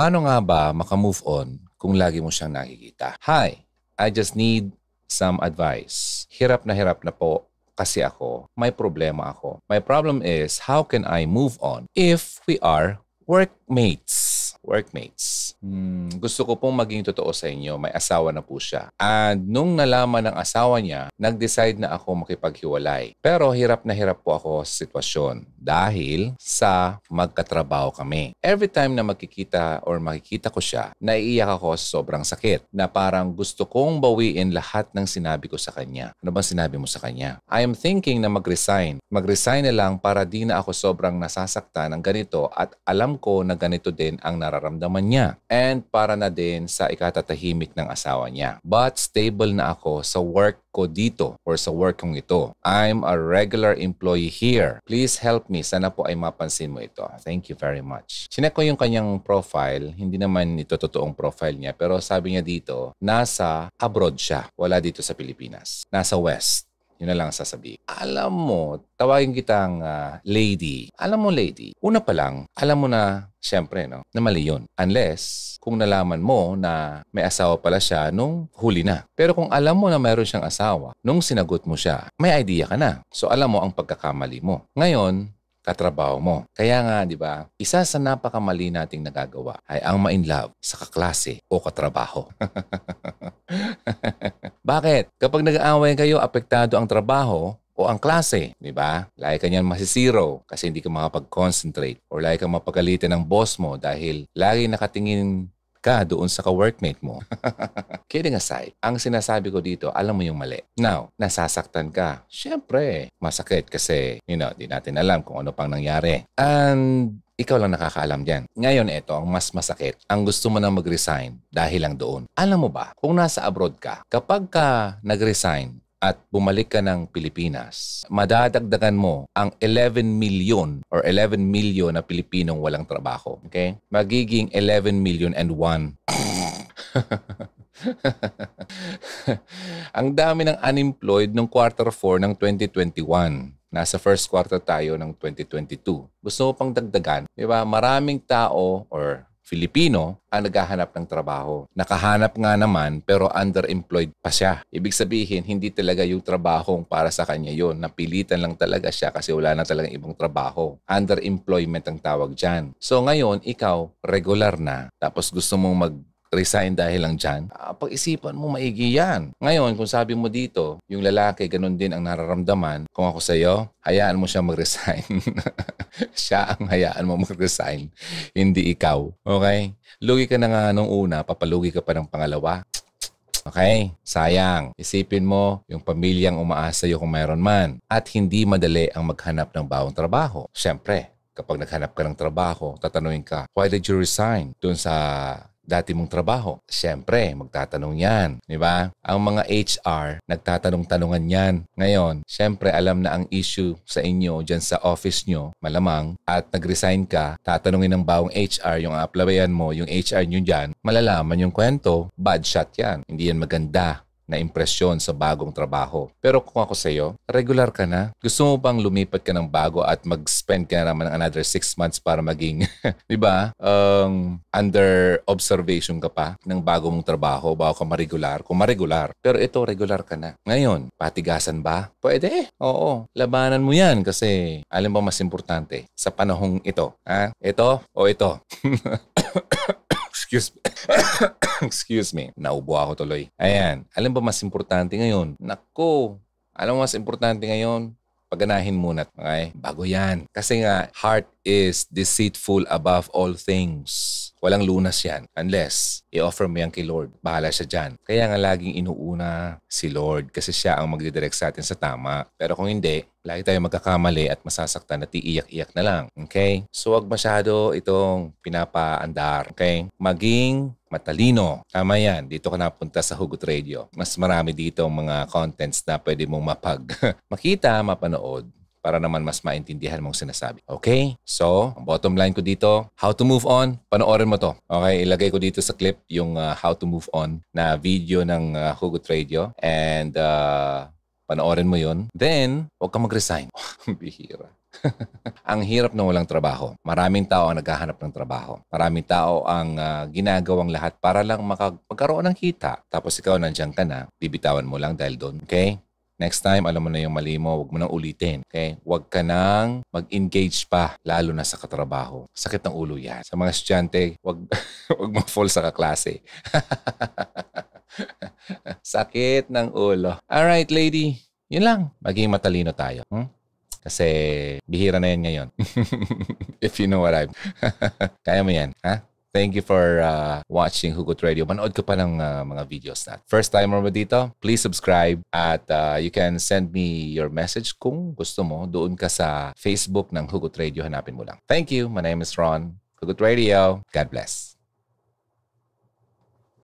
Paano nga ba makamove on kung lagi mo siyang nakikita? Hi, I just need some advice. Hirap na hirap na po kasi ako. May problema ako. My problem is, how can I move on if we are workmates? Workmates. Hmm, gusto ko pong maging totoo sa inyo, may asawa na po siya. And nung nalaman ng asawa niya, nag-decide na ako makipaghiwalay. Pero hirap na hirap po ako sa sitwasyon dahil sa magkatrabaho kami. Every time na magkikita or makikita ko siya, naiiyak ako sobrang sakit na parang gusto kong bawiin lahat ng sinabi ko sa kanya. Ano bang sinabi mo sa kanya? I am thinking na mag-resign. Mag-resign na lang para di na ako sobrang nasasaktan ng ganito at alam ko na ganito din ang nararamdaman niya. And para na din sa ikatatahimik ng asawa niya. But stable na ako sa work ko dito or sa work kong ito. I'm a regular employee here. Please help me. Sana po ay mapansin mo ito. Thank you very much. Sinek ko yung kanyang profile. Hindi naman ito totoong profile niya. Pero sabi niya dito, nasa abroad siya. Wala dito sa Pilipinas. Nasa West. Yun na lang sasabihin. Alam mo, tawagin kitang uh, lady. Alam mo, lady, una pa lang, alam mo na, syempre, no, na mali yun. Unless, kung nalaman mo na may asawa pala siya nung huli na. Pero kung alam mo na mayroon siyang asawa, nung sinagot mo siya, may idea ka na. So, alam mo ang pagkakamali mo. Ngayon, katrabaho mo. Kaya nga, di ba, isa sa napakamali nating nagagawa ay ang ma-in love sa kaklase o katrabaho. Bakit? Kapag nag-aaway kayo, apektado ang trabaho o ang klase, di ba? Lagi ka niyan masisiro kasi hindi ka makapag-concentrate or lagi kang mapagalitan ng boss mo dahil lagi nakatingin ka doon sa ka-workmate mo. Kidding aside, ang sinasabi ko dito, alam mo yung mali. Now, nasasaktan ka. Siyempre, masakit kasi, you know, di natin alam kung ano pang nangyari. And ikaw lang nakakaalam dyan. Ngayon, ito, ang mas masakit. Ang gusto mo na mag-resign dahil lang doon. Alam mo ba, kung nasa abroad ka, kapag ka nag-resign, at bumalik ka ng Pilipinas, madadagdagan mo ang 11 million or 11 million na Pilipinong walang trabaho. Okay? Magiging 11 million and 1. ang dami ng unemployed nung quarter 4 ng 2021. Nasa first quarter tayo ng 2022. Gusto mo pang dagdagan? Di ba? Maraming tao or Filipino ang naghahanap ng trabaho. Nakahanap nga naman pero underemployed pa siya. Ibig sabihin, hindi talaga yung trabaho para sa kanya yon. Napilitan lang talaga siya kasi wala na talagang ibang trabaho. Underemployment ang tawag dyan. So ngayon, ikaw, regular na. Tapos gusto mong mag resign dahil lang dyan, uh, pag-isipan mo maigi yan. Ngayon, kung sabi mo dito, yung lalaki, ganun din ang nararamdaman, kung ako sa'yo, hayaan mo siya mag-resign. siya ang hayaan mo mag-resign, hindi ikaw. Okay? Lugi ka na nga nung una, papalugi ka pa ng pangalawa. Okay? Sayang. Isipin mo yung pamilyang umaasa sa'yo kung mayroon man. At hindi madali ang maghanap ng bawang trabaho. Siyempre, kapag naghanap ka ng trabaho, tatanungin ka, why did you resign? Doon sa dati mong trabaho? Siyempre, magtatanong yan. Di ba? Ang mga HR, nagtatanong-tanungan yan. Ngayon, siyempre, alam na ang issue sa inyo dyan sa office nyo, malamang, at nag-resign ka, tatanungin ng bawang HR yung applyan mo, yung HR nyo dyan, malalaman yung kwento, bad shot yan. Hindi yan maganda na impresyon sa bagong trabaho. Pero kung ako sa iyo, regular ka na. Gusto mo bang lumipat ka ng bago at mag-spend ka naman ng another 6 months para maging, di ba, um, under observation ka pa ng bago mong trabaho bago ka maregular? Kung maregular. Pero ito, regular ka na. Ngayon, patigasan ba? Pwede. Oo. Labanan mo yan kasi alam mo mas importante sa panahong ito. Ha? Ito o ito? Excuse me. Excuse me. Naubo ako tuloy. Ayan. Alam ba mas importante ngayon? Nako. Alam mo mas importante ngayon? Paganahin muna. Okay? Bago yan. Kasi nga, heart is deceitful above all things. Walang lunas yan unless i-offer mo yan kay Lord. Bahala siya dyan. Kaya nga laging inuuna si Lord kasi siya ang magdidirect sa atin sa tama. Pero kung hindi, lagi tayo magkakamali at masasaktan at iiyak-iyak na lang. Okay? So wag masyado itong pinapaandar. Okay? Maging matalino. Tama yan. Dito ka napunta sa Hugot Radio. Mas marami dito mga contents na pwede mong mapag makita, mapanood para naman mas maintindihan mong sinasabi. Okay? So, bottom line ko dito, how to move on, panoorin mo to. Okay? Ilagay ko dito sa clip yung uh, how to move on na video ng uh, Hugot Radio. And uh, Panoorin mo yun. Then, huwag kang mag-resign. Bihira. ang hirap na walang trabaho. Maraming tao ang naghahanap ng trabaho. Maraming tao ang uh, ginagawang lahat para lang makag- magkaroon ng kita. Tapos ikaw nandiyan ka na, bibitawan mo lang dahil doon. Okay? Next time, alam mo na yung mali mo, huwag mo nang ulitin. Okay? Huwag ka nang mag-engage pa, lalo na sa katrabaho. Sakit ng ulo yan. Sa mga estudyante, huwag, huwag mag-fall sa kaklase. Sakit ng ulo. Alright, lady. Yun lang. Maging matalino tayo. Hmm? Kasi bihira na yan ngayon. If you know what I'm... Kaya mo yan, ha? Thank you for uh, watching Hugot Radio. Manood ka pa ng uh, mga videos na. First timer mo dito, please subscribe at uh, you can send me your message kung gusto mo. Doon ka sa Facebook ng Hugot Radio. Hanapin mo lang. Thank you. My name is Ron. Hugot Radio. God bless.